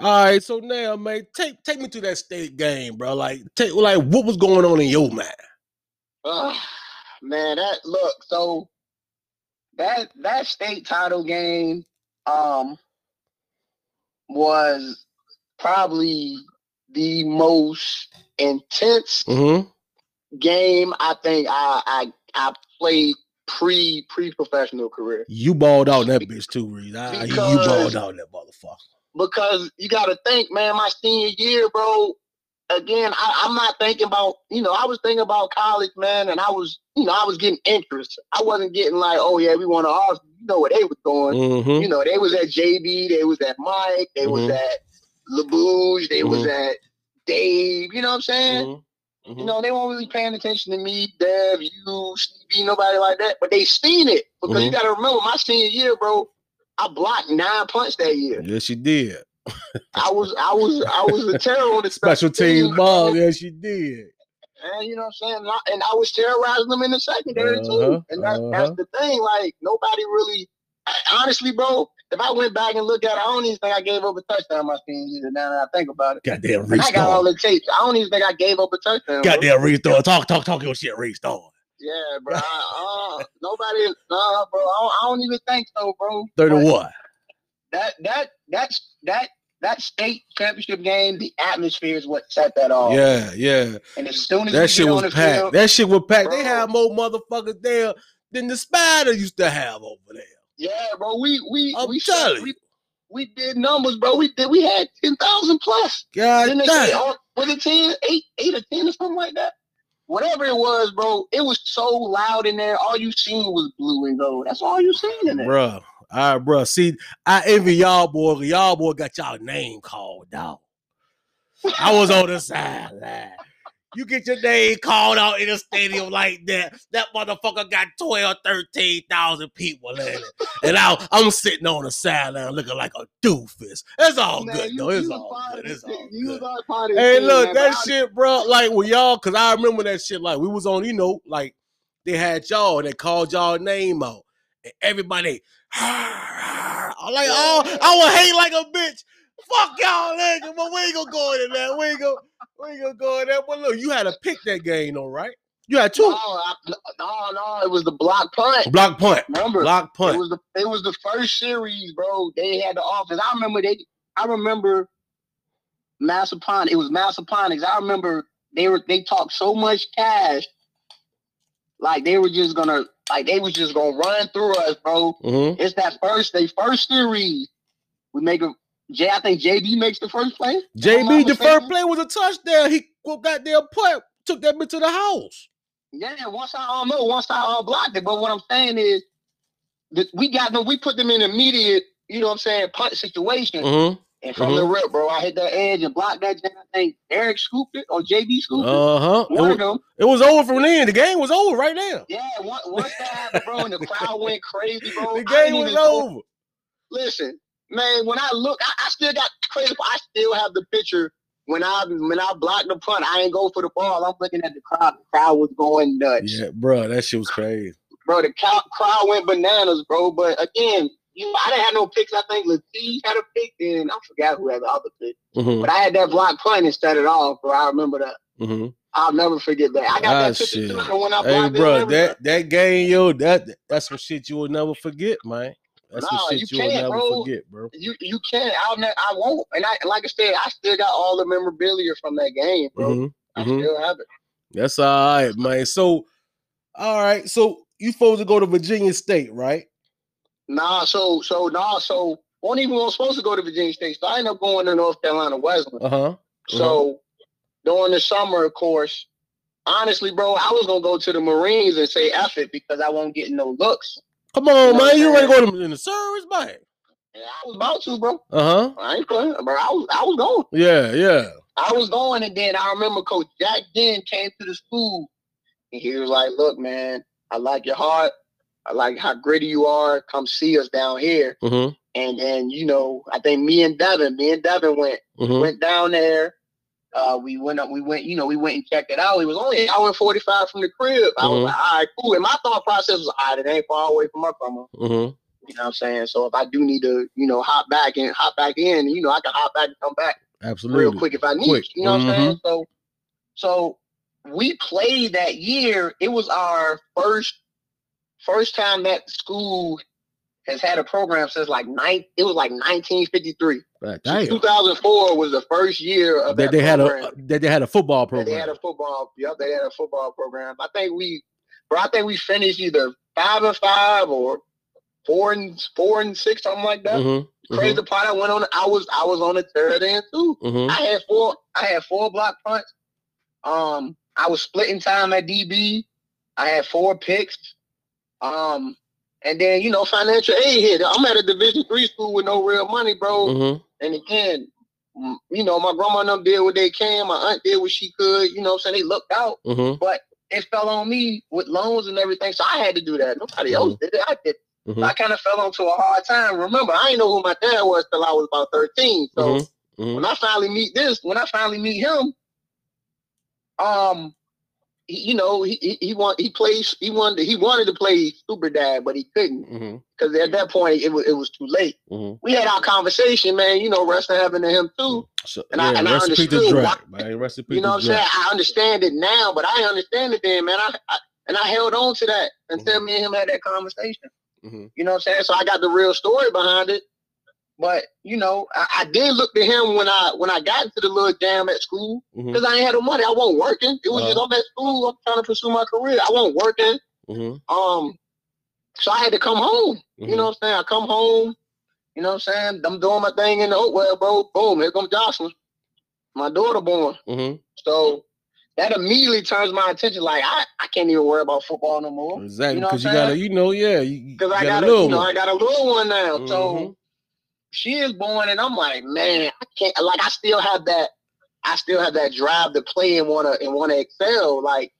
All right, so now, man, take take me to that state game, bro. Like, take like what was going on in your mind? Uh, man, that look so that that state title game um was probably the most intense Mm-hmm. game I think I I, I played pre pre professional career You balled out that bitch too, Reed. Ah, you, you balled out that motherfucker. Because you got to think, man. My senior year, bro. Again, I, I'm not thinking about you know. I was thinking about college, man, and I was you know I was getting interest. I wasn't getting like, oh yeah, we want to all you know what they was going. Mm-hmm. You know, they was at JB, they was at Mike, they was Mhm. at LaBouge, they was Mhm. at Dave. You know what I'm saying? Mm-hmm. You know, they weren't really paying attention to me, Dev, you, Stevie, nobody like that. But they seen it because you Mhm. got to remember, my senior year, bro, I blocked nine punts that year. Yes, you did. I was, I was, I was a terror on the Special team ball. Yes, you did. And you know what I'm saying? And I, and I was terrorizing them in the secondary Uh-huh, too. And that's, uh-huh. that's the thing. Like nobody really, I- honestly, bro. If I went back and looked at, it, I don't even think I gave up a touchdown my senior year. Now that I think about it, Goddamn and I got all the tapes. I don't even think I gave up a touchdown. Goddamn restart. Talk, talk, talk your shit. Restart. Yeah, bro. I, uh, nobody, nah, bro. I don't, I don't even think so, bro. Thirty what? That that that's that that state championship game. The atmosphere is what set that off. Yeah, yeah. And as soon as That shit was packed. field, That shit was packed. They had more motherfuckers there than the spider used to have over there. yeah, bro. We we I'm we telling we, we did numbers, bro. We did. We had ten thousand plus. God Then they say, damn. oh, was it 10, 8, 8 or ten or something like that? Whatever it was, bro. It was so loud in there. All you seen was blue and gold. That's all you seen in there. Bruh. All right, bruh. See, I envy y'all boy. Y'all boy got y'all name called out. I was on the sideline. You get your name called out in a stadium like that. That motherfucker got 12, 13,000 people in it. And I, I'm sitting on the sideline looking like a doofus. It's all Man, good, you- though. It's you all good. It's all good. all part of the Hey, look, man, that shit, bro. Like with y'all, cause I remember that shit. Like we was on, you know, like they had y'all and they called y'all name out, and everybody. I'm like, oh, I would hate like a bitch. Fuck y'all, nigga, but we ain't gonna go in there. We ain't gonna, we ain't gonna go in there. But look, you had to pick that game, though, right? You had two No, I, no, no, it was the block punt. block punt, Remember, block punt. it was the it was the first series, bro. They had the office. I remember they. I remember Massaponax. It was Massaponax. I remember they were they talked so much cash, like they were just gonna like they was just gonna run through us, bro. Mm-hmm. It's that first they first series. We make a J. I think JB makes the first play. If I'm not JB, the first play was a touchdown. He got their punt, took that bitch to the house. Yeah, once I don't know, once I all blocked it. But what I'm saying is that we got them, we put them in immediate, you know what I'm saying, punt situation. Mm-hmm. And from the rip, bro, I hit that edge and blocked that. jam. I think Eric scooped it or JB scooped it. Uh huh. One of them. It was over from then. The game was over right now. Yeah, once, that happened, bro, and the crowd went crazy, bro. The game was even go- over. Listen, man, when I look, I, I still got crazy. I still have the picture when I when I blocked the punt. I ain't go for the ball. I'm looking at the crowd. The crowd was going nuts. Yeah, bro, that shit was crazy. bro. The cow, crowd went bananas, bro. But again, you know, I didn't have no picks. I think Latif had a pick, and I forgot who had the other pick. Mm-hmm. But I had that block punt and started off, bro. I remember that. Mm-hmm. I'll never forget that. I got Ah, that picture shit. too. When I Hey, bro, that that game, yo, that that's some shit you will never forget, man. That's Nah, some shit you you, will can't, never bro. forget, bro. you you can't. I'll ne- I won't. And I like I said, I still got all the memorabilia from that game, bro. Mhm, I mhm. still have it. That's all right, man. So, all right, so you supposed to go to Virginia State, right? Nah, so so nah, so wasn't even was supposed to go to Virginia State. So I ended up going to North Carolina Wesleyan. Uh huh. So during the summer, of course, honestly, bro, I was gonna go to the Marines and say F it because I won't get no looks. Come on, You man. You ready to go to in the service, man? And I was about to, bro. Uh huh. I ain't playing, bro. I was I was going. Yeah, yeah. I was going, and then I remember Coach Jack Den came to the school, and he was like, "Look, man, I like your heart. I like how gritty you are. Come see us down here." Mm-hmm. And then you know, I think me and Devin, me and Devin went Mm-hmm. went down there. Uh, we went up, we went, you know, we went and checked it out. It was only an hour and 45 from the crib. I Mhm. was like, all right, cool. And my thought process was, all right, it ain't far away from my grandma. Mm-hmm. You know what I'm saying? So if I do need to, you know, hop back and hop back in, you know, I can hop back and come back Absolutely. real quick if I need. Quick. You know what I'm saying? Mhm. So, so we played that year. It was our first first time that school has had a program since like nine. It was like 1953. God 2004 was the first year of That that they had a that they had a football that they had program. a football. Yep, they had a football program. I think we, bro. I think we finished either five and five or four and four and six, something like that. Mhm, Crazy part. I went on. I was I was on the third end too. mhm. I had four. I had four block punts. Um, I was splitting time at DB. I had four picks. Um, and then you know financial aid hit. I'm at a Division three school with no real money, bro. And again, you know my grandma and them did what they can. My aunt did what she could. You know, what I'm saying they looked out. Mhm. It fell on me with loans and everything, so I had to do that. Nobody else did it. I did. Mhm. I kind of fell onto a hard time. Remember, I didn't know who my dad was till I was about 13. So Mhm. Mhm. when I finally meet this, when I finally meet him, um, you know, he he, he want he plays he wanted he wanted to play super dad, but he couldn't because at that point it was it was too late. Mhm. We had our conversation, man. You know, rest heaven to him too. So, And I- and I rest in peace to understood why- man. Rest in peace You know what I'm saying? I understand it now, but I understand it then, man. I, I and I held on to that until Mm-hmm. me and him had that conversation. Mhm. You know what I'm saying? So I got the real story behind it. But you know, I, I did look to him when I when I got into the little jam at school because I ain't had no money. I wasn't working. It was Uh-huh. just I'm at school. I'm trying to pursue my career. I wasn't working. Mhm. Um, so I had to come home. Mhm. You know what I'm saying? I come home. You know what I'm saying? I'm doing my thing in the oh well, bro. Boom, here comes Jocelyn, my daughter born. Mhm. So that immediately turns my attention. Like I, I can't even worry about football no more Exactly, You know because you, gotta, you know, yeah, because I got a little you know, one. I got a little one now. So Mhm. She is born, and I'm like, man, I can't. Like I still have that. I still have that drive to play and wanna and wanna excel. Like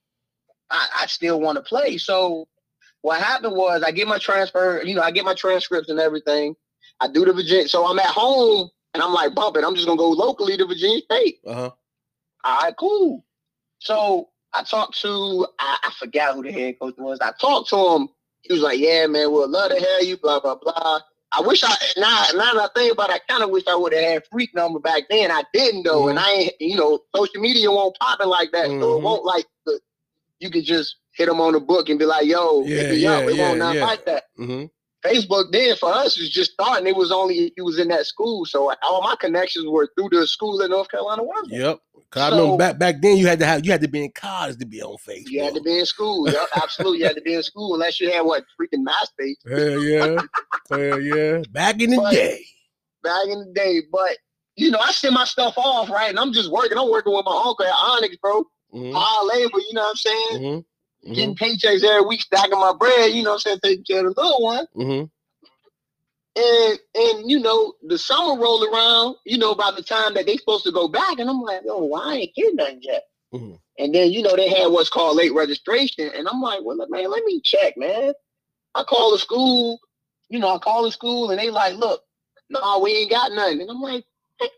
I, I still want to play. So what happened was I get my transfer. You know, I get my transcripts and everything. I do the Virginia. So I'm at home. And I'm like, bump it. I'm just gonna go locally to Virginia State. Uh-huh. All right, cool. So I talked to I, I forgot who the head coach was. I talked to him. He was like, "Yeah, man, we'll love to have you." Blah blah blah. I wish I now now that I think about it, I kind of wish I would have had freak number back then. I didn't though, and I ain't you know social media won't popping like that, so Mhm. it won't like the, you could just hit them on the book and be like, "Yo, Yeah, yeah, up." It yeah, won't not yeah. like that. Mm-hmm. Facebook then for us was just starting. It was only if you was in that school, so all my connections were through the school in North Carolina. Wesleyan. Yep. Cause I So- remember back back then you had to have you had to be in college to be on Facebook. You had to be in school. Yep, absolutely. You had to be in school unless you had what freaking MySpace Hell yeah. Hell yeah. Back in the But- day. back in the day. But you know, I send my stuff off, right? And I'm just working. I'm working with my uncle at Onyx, bro. Mhm. Hard labor, you know what I'm saying? Mhm. Mhm. Getting paychecks every week, stacking my bread, you know what I'm saying, taking care of the little one. Mhm. And and you know, the summer roll around, you know, by the time that they supposed to go back, and I'm like, yo, why I ain't getting nothing yet? Mhm. And then you know they had what's called late registration, and I'm like, well, man, let me check, man. I call the school, you know, I call the school, and they like, look, no, we ain't got nothing, and I'm like, hey,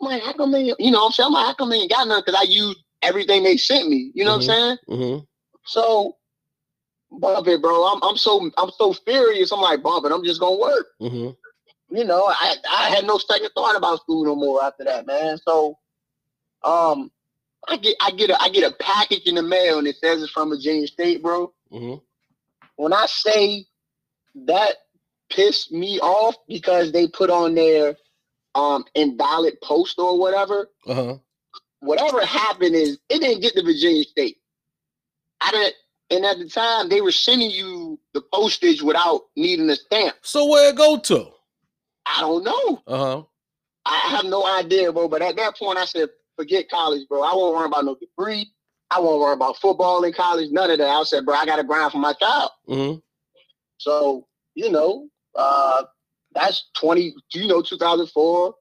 I'm like, how come they, you know, I'm saying, I'm like, how come they ain't got nothing? Because I used everything they sent me, you know Mhm. what I'm saying? Mhm. So, it, bro. I'm I'm so I'm so furious. I'm like, it. I'm just gonna work Mhm. you know, I I had no second thought about school no more after that, man. So, um, I get I get a I get a package in the mail and it says it's from Virginia State, bro. Mhm. When I say that pissed me off because they put on their um invalid post or whatever. Uh-huh. Whatever happened is it didn't get to Virginia State. I didn't. And at the time, they were sending you the postage without needing a stamp. So where it go to? I don't know. Uh-huh. I have no idea, bro. But at that point, I said, forget college, bro. I won't worry about no degree. I won't worry about football in college. None of that. I said, bro, I got to grind for my child. Mhm. So, you know, uh, that's 20, you know, 2004.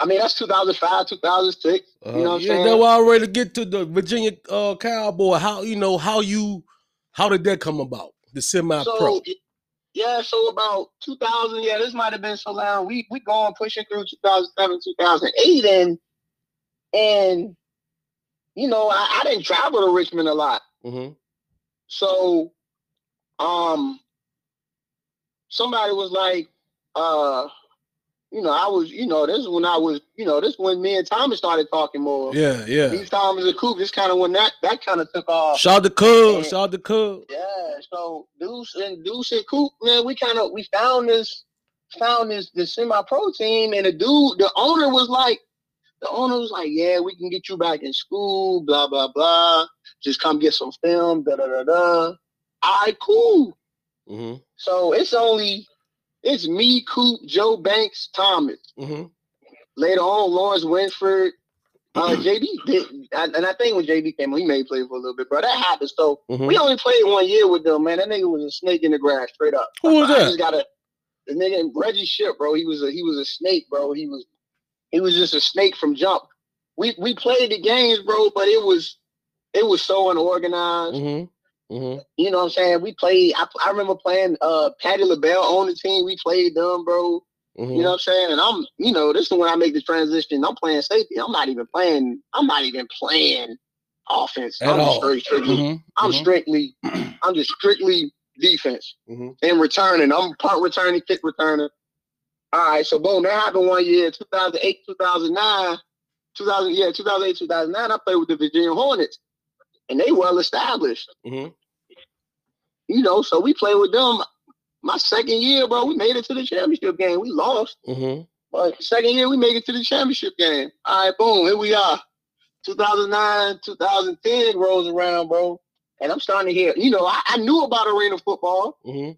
I mean, that's 2005, 2006. Uh-huh. You know what I'm yeah, saying? that's why I ready get to the Virginia uh, Cowboy. How you know how you how did that come about? The semi pro. So, yeah, so about 2000, yeah, this might have been so long. We we going pushing through 2007, 2008, and and you know, I, I didn't travel to Richmond a lot. hmm So, um, somebody was like, uh, you know, I was, you know, this is when I was, you know, this when me and Thomas started talking more. Yeah, yeah. These Thomas and Coop, this kind of when that that kind of took off. Shout the Coop, shout the Coop. Yeah, so Deuce and Deuce and Coop, man, we kind of we found this found this this semi pro team, and the dude, the owner was like, the owner was like, yeah, we can get you back in school, blah blah blah. Just come get some film, da da da da. All right, cool. Mm-hmm. So it's only it's me, Coop, Joe Banks, Thomas. Mm-hmm. Later on, Lawrence Winford, uh, JD did, and I think when JD came, he may play for a little bit, bro. That happened. So Mhm. we only played one year with them, man. That nigga was a snake in the grass, straight up. Who was I that? just gotta the nigga Reggie Ship, bro. He was a he was a snake, bro. He was he was just a snake from jump. We we played the games, bro, but it was it was so unorganized. Mm-hmm. Mm-hmm. You know what I'm saying? We played. I, I remember playing uh Patty LaBelle on the team. We played them, bro. Mm-hmm. You know what I'm saying? And I'm, you know, this is when I make the transition. I'm playing safety. I'm not even playing. I'm not even playing offense. At I'm just all. straight- strictly. Mm-hmm. I'm strictly. I'm just strictly defense Mhm. and returning. I'm punt returning, kick returning. All right, so boom, that happened one year, 2008, 2009, 2000, yeah, 2008, 2009. I played with the Virginia Hornets, and they well established. Mhm. You know, so we played with them. My second year, bro, we made it to the championship game. We lost. Mm-hmm. But second year, we made it to the championship game. All right, boom, here we are. 2009, 2010 rolls around, bro. And I'm starting to hear, you know, I, I knew about arena football, Mm-hmm.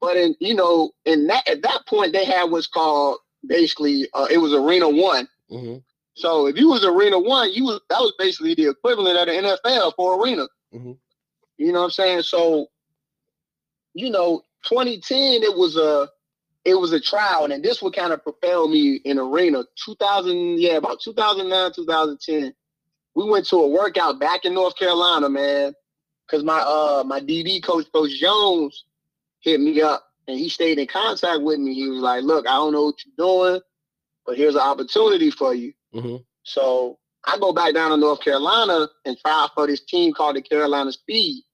but in, you know, in that at that point they had what's called basically uh, it was arena one. Mm-hmm. So if you was arena one, you was that was basically the equivalent of the NFL for arena. Mhm. You know what I'm saying? So, you know, 2010 it was a it was a trial, and this would kind of propel me in arena. 2000, yeah, about 2009, 2010. We went to a workout back in North Carolina, man, because my uh my DB coach, Coach Jones, hit me up, and he stayed in contact with me. He was like, "Look, I don't know what you're doing, but here's an opportunity for you." Mm-hmm. So I go back down to North Carolina and try out for this team called the Carolina Speed.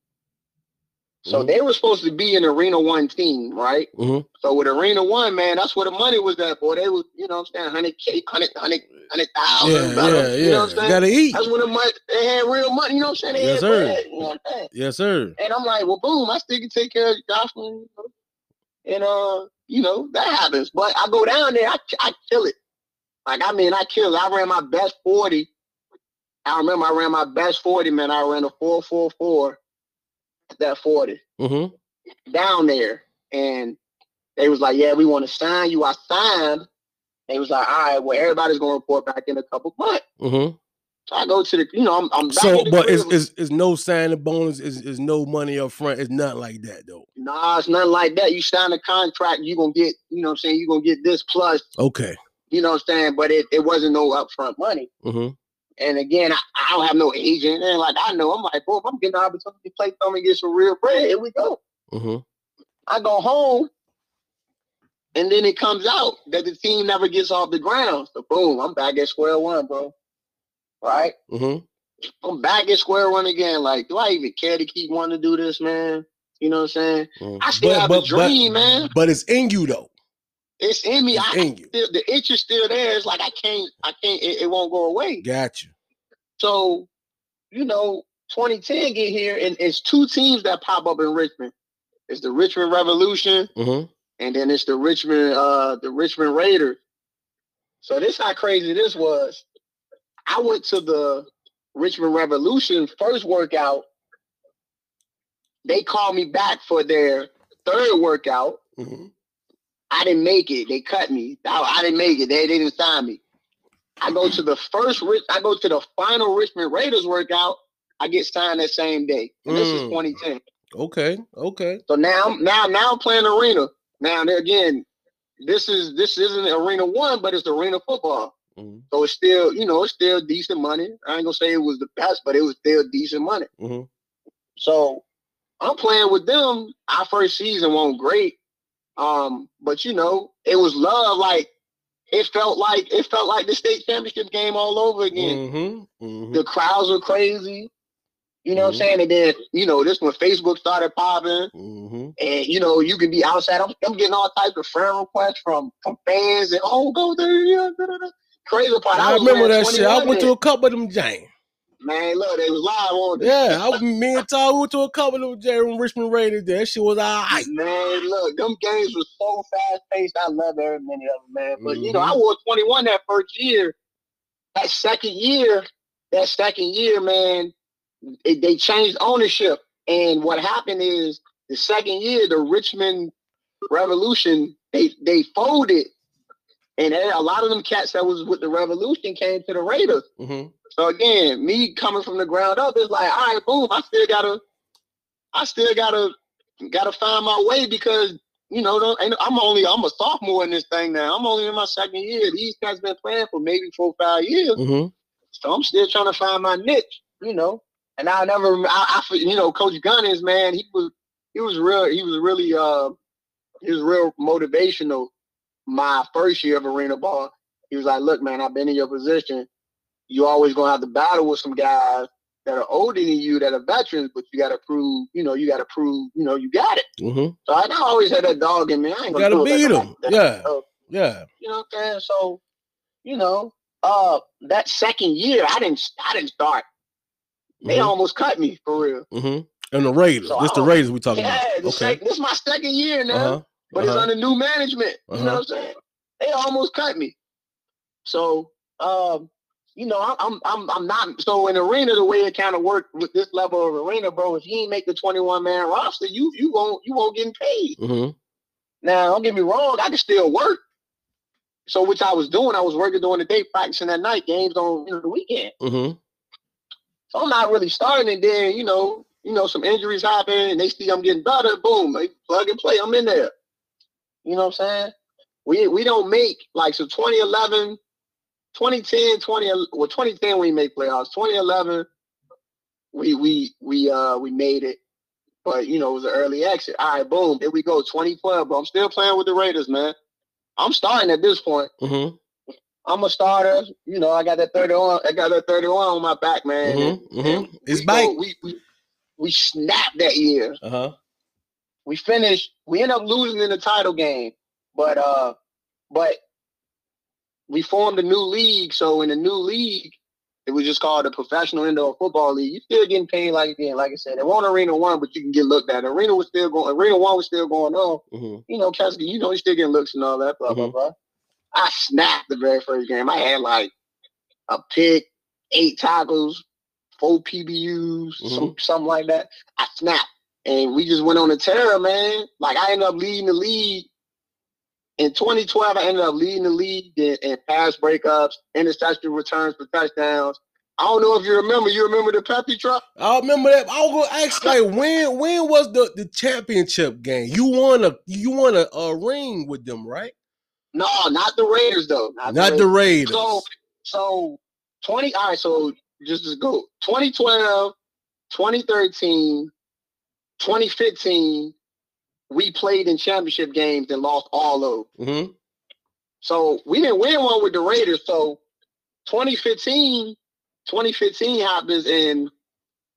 So Mhm. they were supposed to be an Arena One team, right? Mhm. So with Arena One, man, that's where the money was at, boy. They was, you know what I'm saying, 100K, 100, 100, 100,000. Yeah, blah, yeah, You know what I'm saying? Gotta eat. That's when the money, they had real money, you know what I'm saying? They Yes, sir. bread, you know what I'm saying? Yes, sir. And I'm like, well, boom, I still can take care of Jocelyn, you know? and uh, you know that happens. But I go down there, I, I kill it. Like I mean, I kill. it. I ran my best forty. I remember I ran my best forty, man. I ran a four four four at that forty Mm-hmm. down there, and they was like, yeah, we want to sign you. I signed. They was like, all right, well, everybody's gonna report back in a couple months. Mm-hmm. So I go to the, you know, I'm, I'm So, but it's, is is is no signing bonus? Is is no money up front? It's nothing like that though. Nah, it's nothing like that. You sign a contract, you gonna get, you know what I'm saying, you are gonna get this plus, Okay. you know what I'm saying? But it, it wasn't no upfront money. Mm-hmm. And again, I, I don't have no agent. And like I know, I'm like, boy, if I'm getting the opportunity to play some and get some real bread, here we go. Mm-hmm. I go home, and then it comes out that the team never gets off the ground. So boom, I'm back at square one, bro. Right? Mm-hmm. I'm back at square one again. Like, do I even care to keep wanting to do this, man? You know what I'm saying? I still have a dream, man. But it's in you though. It's in me. It's I in you. still, the itch is still there. It's like I can't, I can't, it, it won't go away. Got you. So, you know, 2010 get here, and it's two teams that pop up in Richmond. It's the Richmond Revolution, Mm-hmm. and then it's the Richmond, uh, the Richmond Raiders. So this how crazy this was. I went to the Richmond Revolution first workout. They called me back for their third workout. Mm-hmm. I didn't make it. They cut me. I, I didn't make it. They, they didn't sign me. I go to the first. I go to the final Richmond Raiders workout. I get signed that same day. And this is Mm. 2010. Okay. Okay. So now, now, now I'm playing arena. Now, again, this is this isn't arena one, but it's arena football. Mm-hmm. So it's still, you know, it's still decent money. I ain't gonna say it was the best, but it was still decent money. Mm-hmm. So I'm playing with them. Our first season went great. Um, but you know, it was love. Like it felt like it felt like the state championship game all over again. Mm-hmm. Mm-hmm. The crowds were crazy. You know what I'm Mhm. saying? And then, you know, this when Facebook started popping, Mm-hmm. and you know, you can be outside. I'm, I'm getting all types of friend requests from from fans and oh, go there, yeah, da, da, da. Crazy part. I was remember that shit. I went to a couple of them James. Man. Look, they was live on. it. Yeah, I, me and Todd went to a couple of Jerry Richmond Raiders. That shit was all right. Man, look, them games was so fast paced. I love every minute of them, man. But you know, Mhm. I wore 21 that first year. That second year, that second year, man, it, they changed ownership. And what happened is the second year, the Richmond Revolution, they they folded. And a lot of them cats that was with the Revolution came to the Raiders. Mm-hmm. So again, me coming from the ground up, it's like, all right, boom, I still gotta, I still gotta, gotta find my way because you know, I'm only, I'm a sophomore in this thing now. I'm only in my second year. These guys been playing for maybe four, five years, Mm-hmm. so I'm still trying to find my niche, you know. And I never, I, I you know, Coach Gunnins, man, he was, he was real, he was really, uh, he was real motivational. My first year of arena ball, he was like, "Look, man, I've been in your position. You always gonna have to battle with some guys that are older than you, that are veterans, but you got to prove, you know, you got to prove, you know, you got it." Mm-hmm. So I, I always had that dog in me. I ain't gonna gotta beat like them. Yeah. So, Yeah. you know what I'm saying? So, you know, uh, that second year, I didn't, I didn't start. They Mhm. almost cut me for real. Mm-hmm. And the Raiders. So this the Raiders we talking Yeah, about. the Okay. sec- this is my second year now. Uh-huh. but it's Uh-huh. under new management. You Uh-huh. know what I'm saying? They almost cut me. So, um, you know, I'm, I'm, I'm, I'm not. So in arena, the way it kind of worked with this level of arena, bro, if you ain't make the 21 man roster, you, you won't, you won't get paid. Mm-hmm. Now, don't get me wrong, I can still work. So, which I was doing, I was working during the day, practicing at night, games on you know, the weekend. Mm-hmm. So I'm not really starting. And then, you know, you know, some injuries happen and they see I'm getting better. Boom, they plug and play. I'm in there. You know what I'm saying? We we don't make like so 2011, 2010, 20 well 2010 we make playoffs. 2011 we we we uh we made it. But you know, it was an early exit. All right, boom, here we go. 2012, bro. I'm still playing with the Raiders, man. I'm starting at this point. Mm-hmm. I'm a starter. You know, I got that 31. I got that 31 on my back, man. Mm-hmm. Mm-hmm. It's we back. go- we, we we snapped that year. Uh-huh. We finished. We end up losing in the title game, but uh, but we formed a new league. So in the new league, it was just called the Professional Indoor Football League. You still getting paid like again, like I said. It wasn't Arena One, but you can get looked at. Arena was still going. Arena One was still going on. Mm-hmm. You know, Cassidy, you know, you still getting looks and all that. Blah blah Mhm. blah. I snapped the very first game. I had like a pick, eight tackles, four PBUs, some, something like that. I snapped. And we just went on a tear, man. Like I ended up leading the league. In 2012, I ended up leading the league in, in pass breakups, interception returns for touchdowns. I don't know if you remember. You remember the Peppy truck? I remember that. I was gonna ask like when when was the, the championship game? You won a you won a, a ring with them, right? No, not the Raiders though. Not, Not the Raiders. So, so 20, all right, so just to go 2012, 2013, 2015, we played in championship games and lost all of mm-hmm. So we didn't win one with the Raiders. So 2015, 2015 happens and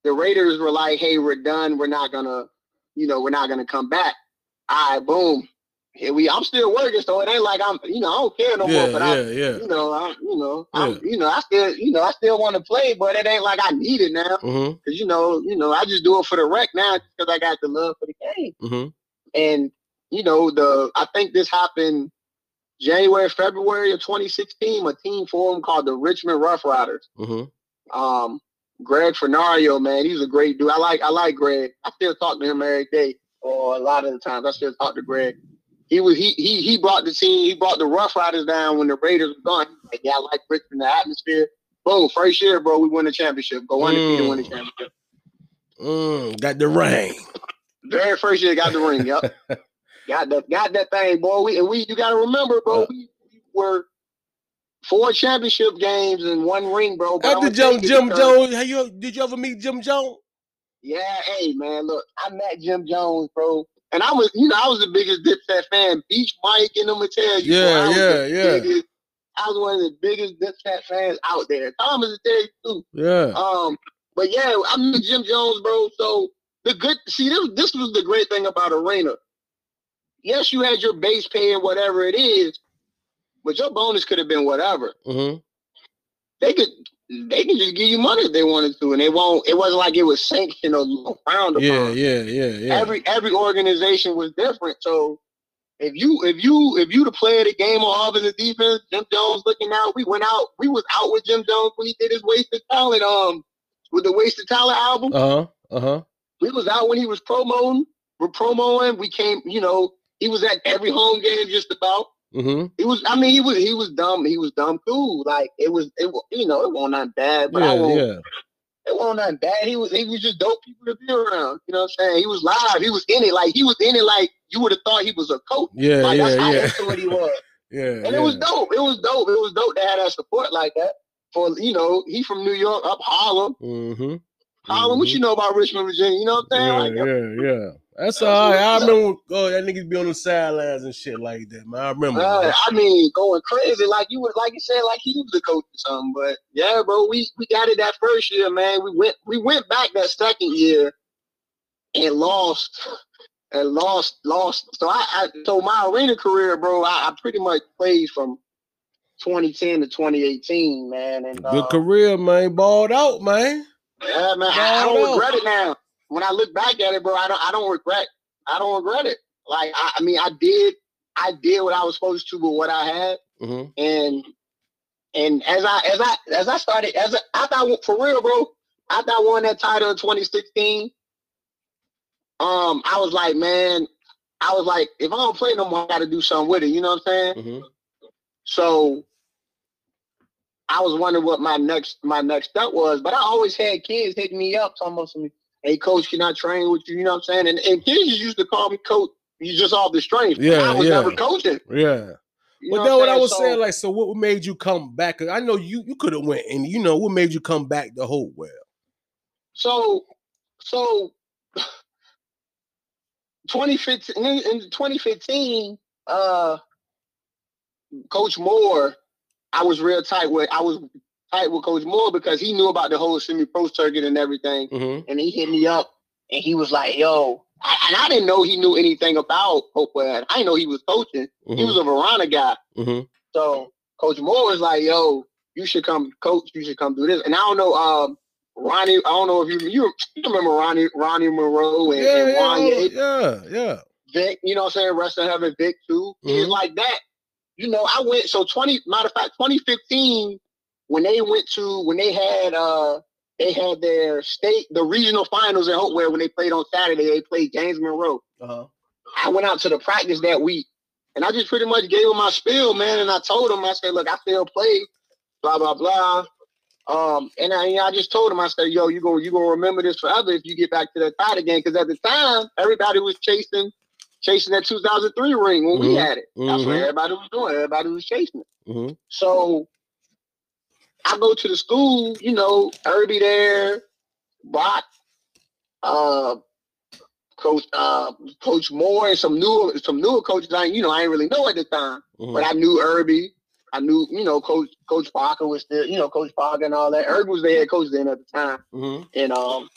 the Raiders were like, hey, we're done. We're not gonna, you know, we're not gonna come back. All right, boom. Here we I'm still working, so it ain't like I'm, you know, I don't care no Yeah, more. But I yeah, yeah. you know, I, you know, I'm, you know, I still, you know, I still want to play, but it ain't like I need it now. Mm-hmm. Cause you know, you know, I just do it for the wreck now because I got the love for the game. Mm-hmm. And you know, the I think this happened January, February of 2016. A team formed called the Richmond Rough Riders. Mm-hmm. Um, Greg Fernario, man, he's a great dude. I like I like Greg. I still talk to him every day, or a lot of the times I still talk to Greg. He was he he he brought the team, he brought the Rough Riders down when the Raiders were gone. Like, yeah, I like Richmond, the atmosphere. Boom, first year, bro, we won the championship. Go undefeated, win the Mm. championship. Mm, got the ring. Very first year, got the ring. Yep, got that, got that thing, boy. We and we, you got to remember, bro. Yeah. We, we were four championship games and one ring, bro. But After Jim Jim Jones, have you did you ever meet Jim Jones? Yeah, hey man, look, I met Jim Jones, bro, and I was, you know, I was the biggest Dipset fan. Beach Mike and them tell you, Yeah, bro, yeah, yeah. biggest- I was one of the biggest Dipset fans out there. Thomas is you too. Yeah. Um, but yeah, I mean Jim Jones, bro. So the good see this this was the great thing about Arena. Yes, you had your base pay and whatever it is, but your bonus could have been whatever. Mm-hmm. They could they can just give you money if they wanted to, and they won't. It wasn't like it was sanctioned or frowned upon. Yeah, yeah, yeah, yeah. Every every organization was different. So if you if you if you the player of the game on offense and defense, Jim Jones looking out. We went out. We was out with Jim Jones when he did his wasted talent. Um, with the wasted talent album. Uh huh. Uh huh. We was out when he was promoting. We're promoting. We came. You know, he was at every home game just about. Mm-hmm. He was. I mean, he was. He was dumb. He was dumb cool. Like it was. It wa- you know. It wasn't that bad. But I won't. yeah. It wasn't that bad. He was. He was just dope people to be around. You know what I'm saying? He was live. He was in it. Like he was in it. Like you would have thought he was a coach. Yeah, Like that's how yeah, yeah. into it he was. Yeah. And it was dope. It was dope. It was dope to have that support like that. For you know, he from New York, up Harlem. Mm-hmm. Harlem, what you know about Richmond, Virginia? You know what I'm saying? Yeah, Like, yeah, yeah. That's That's all right. I remember oh, that niggas be on the sidelines and shit like that, man. I remember. Uh. I mean, going crazy like you would, like you said, like he was the coach or something. But yeah, bro, we we got it that first year, man. We went we went back that second year and lost and lost lost. So I, I so my arena career, bro, I, I pretty much played from 2010 to 2018, man. And Good uh, career, man. Balled out, man. Yeah, man, I, I Balled don't out. regret it now. When I look back at it, bro, I don't I don't regret I don't regret it. Like I, I mean, I did I did what I was supposed to with what I had. Mm-hmm. and and as I as I as I started as I, after I went for real, bro, after I won that title in 2016, um, I was like, man, I was like, if I don't play no more, I got to do something with it. You know what I'm saying? Mm-hmm. So I was wondering what my next my next step was, but I always had kids hitting me up, talking about some, hey, coach, can I train with you? You know what I'm saying? And, and kids used to call me coach. You just off the strength. Yeah, I was yeah. never coaching. Yeah. You But that's what I was So- saying. Like, so what made you come back? I know you you could have went and you know what made you come back the whole Hopewell. So, so 2015 in, in 2015, uh, Coach Moore, I was real tight with. I was tight with Coach Moore because he knew about the whole semi-pro circuit and everything, Mm-hmm. and he hit me up and he was like, "Yo." I, and I didn't know he knew anything about Hopewell. I didn't know he was coaching. He was a Verona guy. Mm-hmm. So Coach Moore was like, "Yo, you should come, coach. You should come do this." And I don't know, um, Ronnie. I don't know if you you, you remember Ronnie Ronnie Monroe and, Yeah, and yeah, Wanya yeah, yeah. Vic. You know what I'm saying? Rest in heaven, Vic too. He's Mhm. like that. You know, I went. So twenty. Matter of fact, 2015 when they went to when they had uh they had their state the regional finals in Hopewell when they played on Saturday. They played James Monroe. Uh-huh. I went out to the practice that week, and I just pretty much gave him my spiel, man. And I told him, I said, "Look, I still play, blah blah blah." Um, and I, I just told him, I said, "Yo, you gonna you gonna remember this forever if you get back to that title again." Because at the time, everybody was chasing chasing that 2003 ring when we Mhm. had it. That's what Mhm. everybody was doing. Everybody was chasing it. Mm-hmm. So I go to the school, you know, Herbie there, Brock, uh, Coach uh, Coach Moore, and some new some newer coaches. I you know I didn't really know at the time, Mm-hmm. but I knew Herbie. I knew you know Coach Coach Parker was still you know Coach Parker and all that. Herbie was the head coach then at the time, Mm-hmm. and um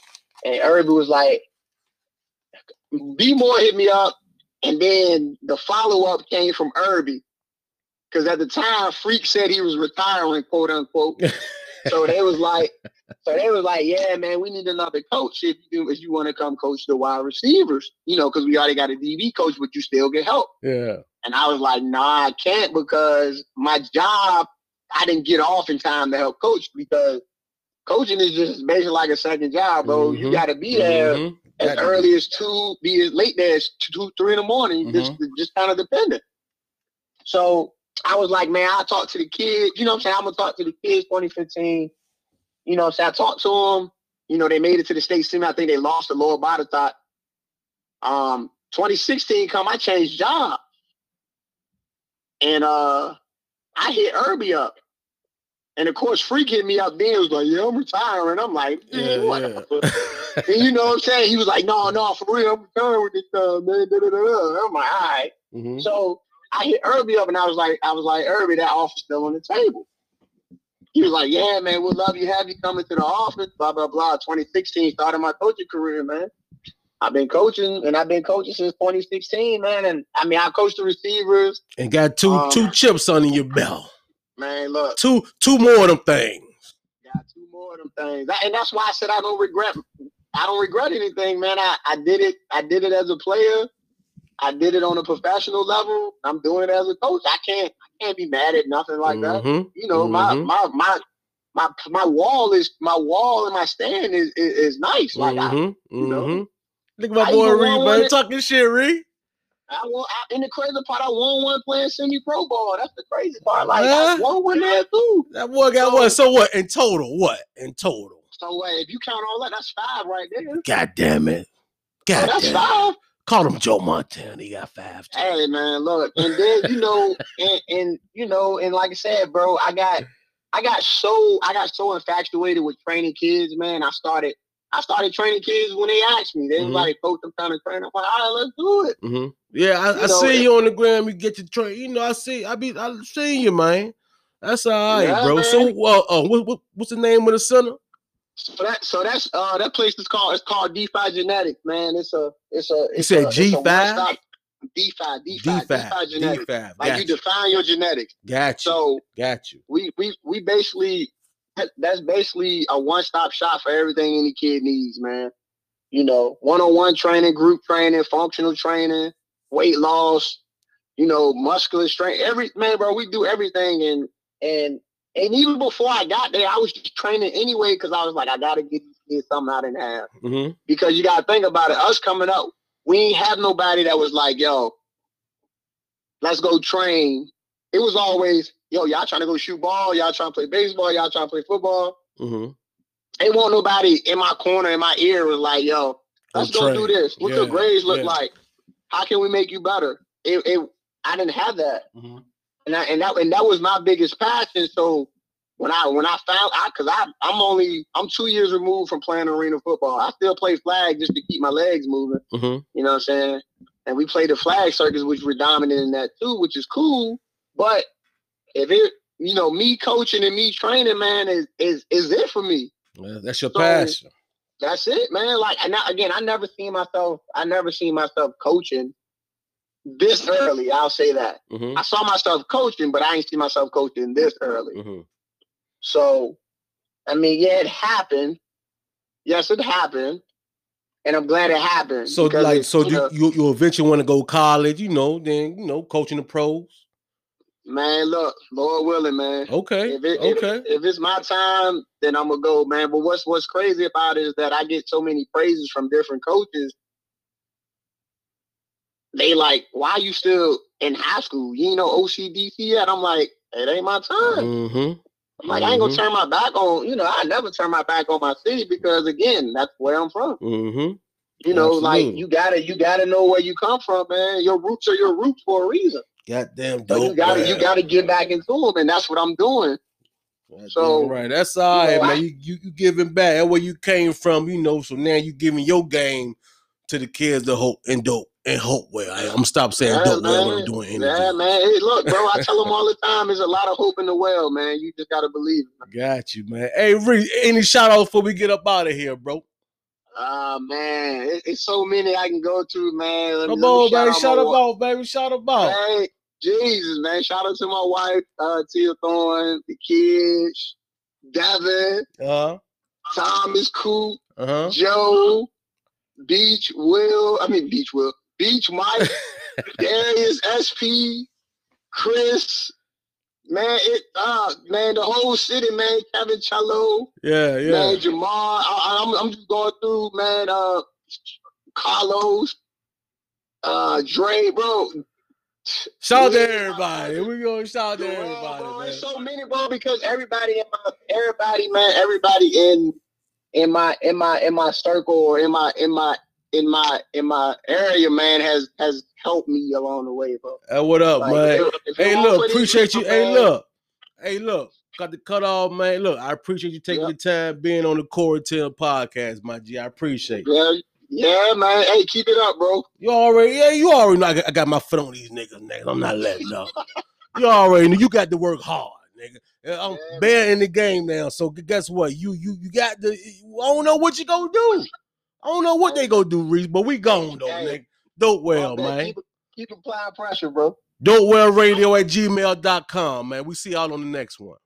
and Herbie was like, B Moore hit me up, and then the follow up came from Irby. Because at the time, Freak said he was retiring, quote unquote. so they was like, so they was like, yeah, man, we need another coach if you if you want to come coach the wide receivers, you know, because we already got a DB coach, but you still get help. Yeah. And I was like, nah, I can't because my job, I didn't get off in time to help coach because coaching is just basically like a second job, bro. You Mhm. got to be there Mhm. As be. early as two, be as late as two, three in the morning. Just, just kind of dependent. So I was like, man, I'll talk to the kids. You know what I'm saying? I'm gonna talk to the kids 2015. You know saying? I talked to them. You know, they made it to the state semi. I think they lost to Lord Botetourt. Um, 2016 come, I changed job. And uh I hit Irby up. And of course, Freak hit me up then. He was like, yeah, I'm retiring. I'm like, Yeah, yeah, what? yeah. And you know what I'm saying? He was like, no, no, for real, I'm retiring with this uh, man. Da, da, da. I'm like, all right. Mhm. So I hit Irby up and I was like, I was like, Irby, that offer's still on the table. he was like, "Yeah, man, we'd love you have you coming to the office." Blah blah blah. 2016 started my coaching career, man. I've been coaching, and I've been coaching since 2016, man. And I mean, I coached the receivers. And got two Um, two chips under your belt. Man, look, Two two more of them things. got two more of them things, That- and that's why I said I don't regret. I don't regret anything, man. I, I did it. I did it as a player. I did it on a professional level. I'm doing it as a coach. I can't. I can't be mad at nothing like that. Mhm. You know, my Mhm. my my. My, my wall is my wall and my stand is is, is nice. Like I, Mhm. know? Mhm. Look at my boy Reed, man. Talking shit, Reed. I won. I, in the crazy part, I won one playing semi pro ball. That's the crazy part. Like Huh? I won one there too. That boy got So- what? So what? In total, what? In total. So uh, if you count all that, that's five right there. God damn it. So God that's damn. five. Call him Joe Montana. He got five. too. Hey man, look, and then you know, and, and you know, and like I said, bro, I got, I got so, I got so infatuated with training kids, man. I started, I started training kids when they asked me. They was Mhm. like, "Coach, I'm trying to train." I'm like, "All right, let's do it." Mhm. Yeah, I, You I know, see you on the gram. You get to train. You know, I see. I be. I see you, man. That's all right, Yeah, bro. man. So, well, uh, what, what, what's the name of the center? So that, so that's, uh, that place is called, it's called DeFi Genetics, man. It's a, it's a, it's said a, it's a G5? one-stop- DeFi, DeFi, DeFi, five. D Genetics. five. Like you you. define your genetics. Got you. So Got you. we we we basically that- that's basically a one stop shop for everything any kid needs, man. You know, one on one training, group training, functional training, weight loss, you know, muscular strength. Every man, bro, we do everything, and and and even before I got there, I was just training anyway because I was like, I gotta get these kids something I didn't have Mm-hmm. because you gotta think about it. Us coming up, we ain't have nobody that was like, yo, let's go train. It was always, yo, y'all trying to go shoot ball, y'all trying to play baseball, y'all trying to play football. Mm-hmm. Ain't want nobody in my corner, in my ear was like, yo, let's Go do this. What Yeah, your grades look yeah. like? How can we make you better? It, it I didn't have that. Mm-hmm. And I, and that and that was my biggest passion. So when I when I found out, cause I I'm only I'm two years removed from playing arena football. I still play flag just to keep my legs moving. Mm-hmm. You know what I'm saying? And we played the flag circus, which we're dominant in that too, which is cool. But if it, you know, me coaching and me training, man, is is is it for me? That's your So- passion. That's it, man. Like, and I, again, I never seen myself. I never seen myself coaching this early. I'll say that. Mm-hmm. I saw myself coaching, but I ain't see myself coaching this early. Mm-hmm. So, I mean, yeah, it happened. Yes, it happened, and I'm glad it happened. So, like, so you you, you you eventually want to go college, you know? Then you know, coaching the pros. Man, look, Lord willing, man. Okay. If, it, okay. if it's my time, then I'm gonna go, man. But what's what's crazy about it is that I get so many praises from different coaches. They like, why you still in high school? You ain't know OCDC yet? I'm like, it ain't my time. Mm-hmm. I'm like, I ain't gonna Mhm. turn my back on, you know, I never turn my back on my city because again, that's where I'm from. Mm-hmm. You know, like you gotta you gotta know where you come from, man. Your roots are your roots for a reason. Goddamn dope. you gotta you gotta get back into them, and that's what I'm doing. Goddamn so, right. That's all right, know, man. I- you, you you giving back. That's where you came from, you know. So now you giving your game to the kids that hope and dope and hope well. I, am stop saying Yeah, dope well when man. I'm doing Yeah, man. Hey, look, bro, I tell them all the time, there's a lot of hope in the well, man. You just gotta believe it. Got you, man. Hey, Reed, any shout outs before we get up out of here, bro? Ah, man, it, it's so many I can go to, man. Let me- Come let me on, baby. out Shout out, baby. Shout out. Hey, Jesus, man. Shout out to my wife, uh, Tia Thorne, the kids, Devin, Uh Thomas Coop, huh. Uh huh. Joe, Beach Will, I mean Beach Will, Beach Mike, Darius SP, Chris, man, it uh man, the whole city, man, Kevin Cello, Yeah, yeah. man, Jamal. I, I'm I'm just going through, man, uh Carlos, uh Dre, bro. Shout out to everybody. We gonna shout out to everybody, bro, man. So many, bro, because everybody in my everybody, man, everybody in in my in my in my circle or in my in my in my in my area, man, has has helped me along the way, bro. Hey, what up, Like, man? if- if it Hey, look, appreciate you. Hey, look. Hey, look. Got the cut off, man. Look, I appreciate you taking Yeah. the time being on the Corey Till podcast, my G. I appreciate it. Yeah, yeah, man. Hey, keep it up, bro. You already, yeah, you already know I got, I got my foot on these niggas, niggas. I'm not letting up. You already know you got to work hard, nigga. I'm Yeah, bear in the game now. So guess what? You you you got the. I don't know what you gonna do. I don't know what they gonna do, Rece. But we gone though, nigga. Dope well, man. Keep, keep applying pressure, bro. Do well radio at gmail.com, man. We see y'all on the next one.